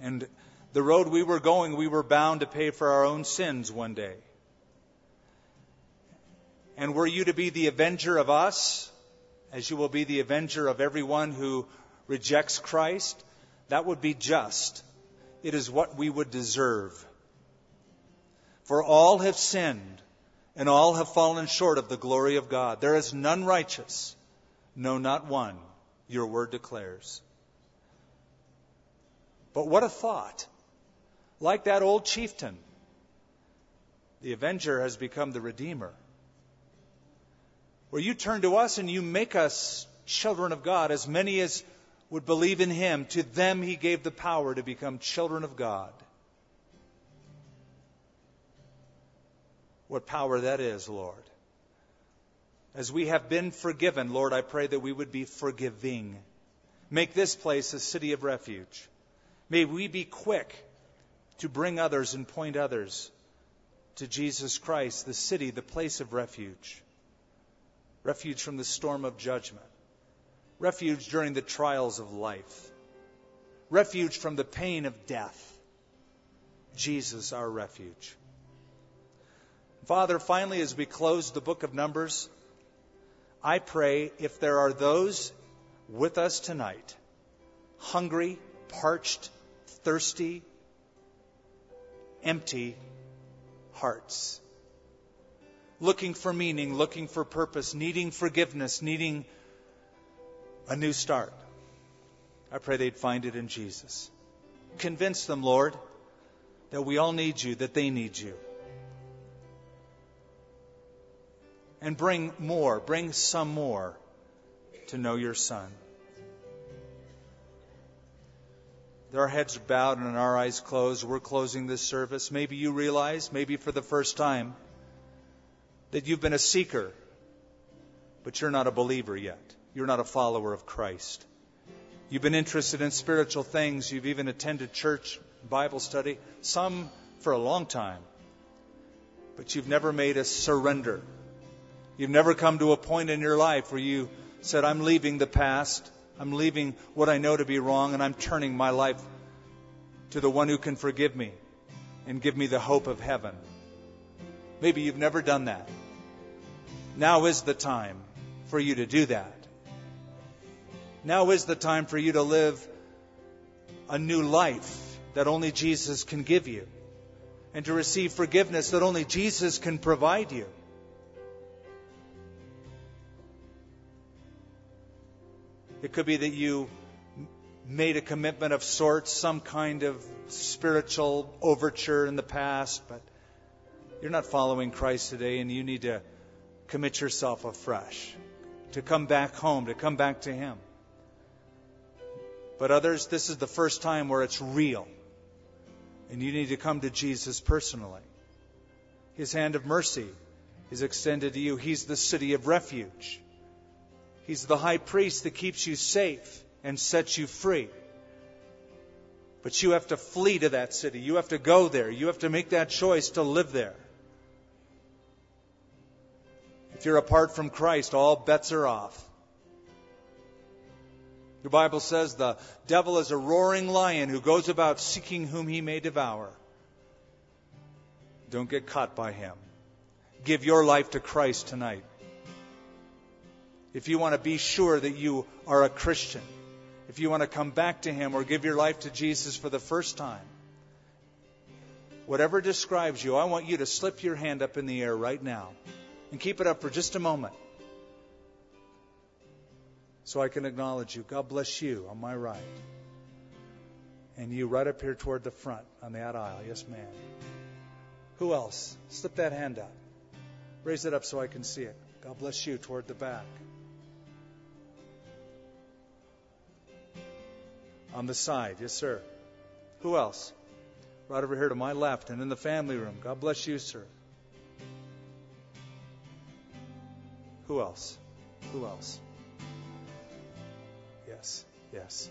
And the road we were going, we were bound to pay for our own sins one day. And were you to be the avenger of us, as you will be the avenger of everyone who rejects Christ, that would be just. It is what we would deserve. For all have sinned, and all have fallen short of the glory of God. There is none righteous, no, not one, your word declares. But what a thought! Like that old chieftain, the avenger has become the redeemer. Where you turn to us and you make us children of God, as many as would believe in him, to them he gave the power to become children of God. What power that is, Lord. As we have been forgiven, Lord, I pray that we would be forgiving. Make this place a city of refuge. May we be quick to bring others and point others to Jesus Christ, the city, the place of refuge. Refuge from the storm of judgment. Refuge during the trials of life. Refuge from the pain of death. Jesus, our refuge. Father, finally, as we close the book of Numbers, I pray if there are those with us tonight, hungry, parched, thirsty, empty hearts. Looking for meaning, looking for purpose, needing forgiveness, needing a new start. I pray they'd find it in Jesus. Convince them, Lord, that we all need you, that they need you. And bring more, bring some more to know your Son. Our heads bowed and our eyes closed. We're closing this service. Maybe you realize, maybe for the first time, that you've been a seeker, but you're not a believer yet. You're not a follower of Christ. You've been interested in spiritual things. You've even attended church, Bible study, some for a long time. But you've never made a surrender. You've never come to a point in your life where you said, I'm leaving the past. I'm leaving what I know to be wrong and I'm turning my life to the one who can forgive me and give me the hope of heaven. Maybe you've never done that. Now is the time for you to do that. Now is the time for you to live a new life that only Jesus can give you and to receive forgiveness that only Jesus can provide you. It could be that you made a commitment of sorts, some kind of spiritual overture in the past, but you're not following Christ today and you need to commit yourself afresh, to come back home, to come back to Him. But others, this is the first time where it's real. And you need to come to Jesus personally. His hand of mercy is extended to you. He's the city of refuge. He's the high priest that keeps you safe and sets you free. But you have to flee to that city. You have to go there. You have to make that choice to live there. If you're apart from Christ, all bets are off. The Bible says the devil is a roaring lion who goes about seeking whom he may devour. Don't get caught by him. Give your life to Christ tonight if you want to be sure that you are a Christian, if you want to come back to Him or give your life to Jesus for the first time, whatever describes you, I want you to slip your hand up in the air right now and keep it up for just a moment so I can acknowledge you. God bless you on my right. And you right up here toward the front on that aisle. Yes, ma'am. Who else? Slip that hand up. Raise it up so I can see it. God bless you toward the back. On the side, yes, sir. Who else? Right over here to my left and in the family room. God bless you, sir. Who else? Who else? Yes, yes.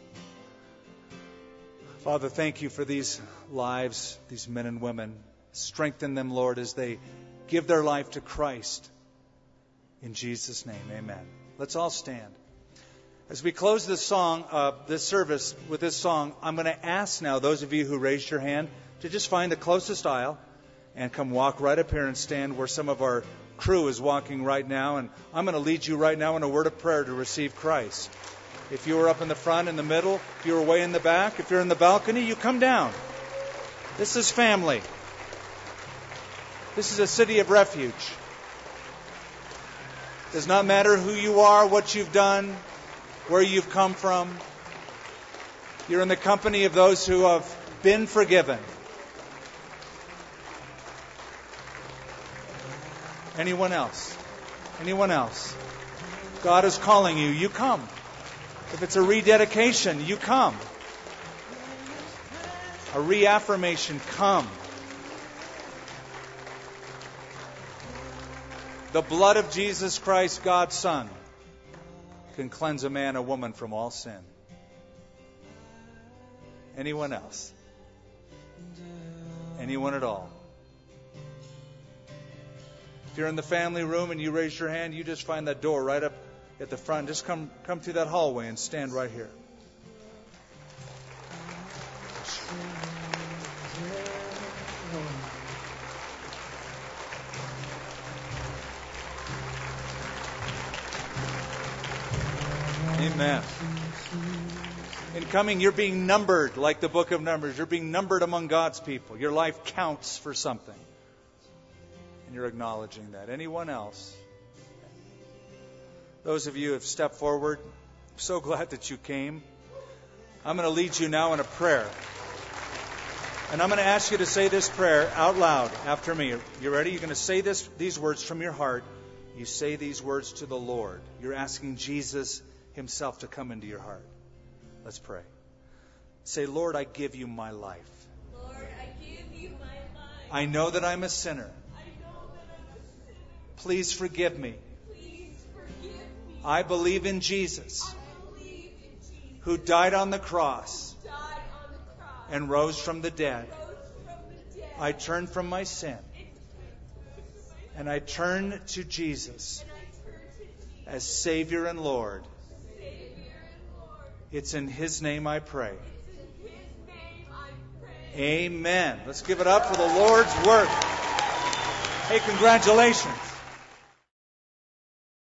Father, thank you for these lives, these men and women. Strengthen them, Lord, as they give their life to Christ. In Jesus' name, amen. Let's all stand. As we close this song, uh, this service with this song, I'm going to ask now those of you who raised your hand to just find the closest aisle and come walk right up here and stand where some of our crew is walking right now. And I'm going to lead you right now in a word of prayer to receive Christ. If you are up in the front, in the middle, if you're way in the back, if you're in the balcony, you come down. This is family. This is a city of refuge. Does not matter who you are, what you've done, where you've come from. You're in the company of those who have been forgiven. Anyone else? Anyone else? God is calling you. You come. If it's a rededication, you come. A reaffirmation, come. The blood of Jesus Christ, God's Son, can cleanse a man, a woman from all sin. Anyone else? Anyone at all? If you're in the family room and you raise your hand, you just find that door right up at the front. Just come come through that hallway and stand right here. Amen. In coming, you're being numbered like the book of Numbers. You're being numbered among God's people. Your life counts for something. And you're acknowledging that. Anyone else? Those of you who have stepped forward, I'm so glad that you came. I'm going to lead you now in a prayer. And I'm going to ask you to say this prayer out loud after me. You ready? You're going to say this, these words from your heart. You say these words to the Lord. You're asking Jesus Himself to come into your heart. Let's pray. Say, Lord, I give you my life. Lord, I give you my life. I know that I'm a sinner. Please forgive me. Please forgive me. I believe in Jesus, believe in Jesus. who died on the cross Died on the cross. and rose from the dead. From the dead. I turn from my sin and I turn to Jesus And I turn to Jesus, as Savior and Lord. Savior and Lord. It's in His name I pray. It's in His name I pray. Amen. Let's give it up for the Lord's work. Hey, congratulations.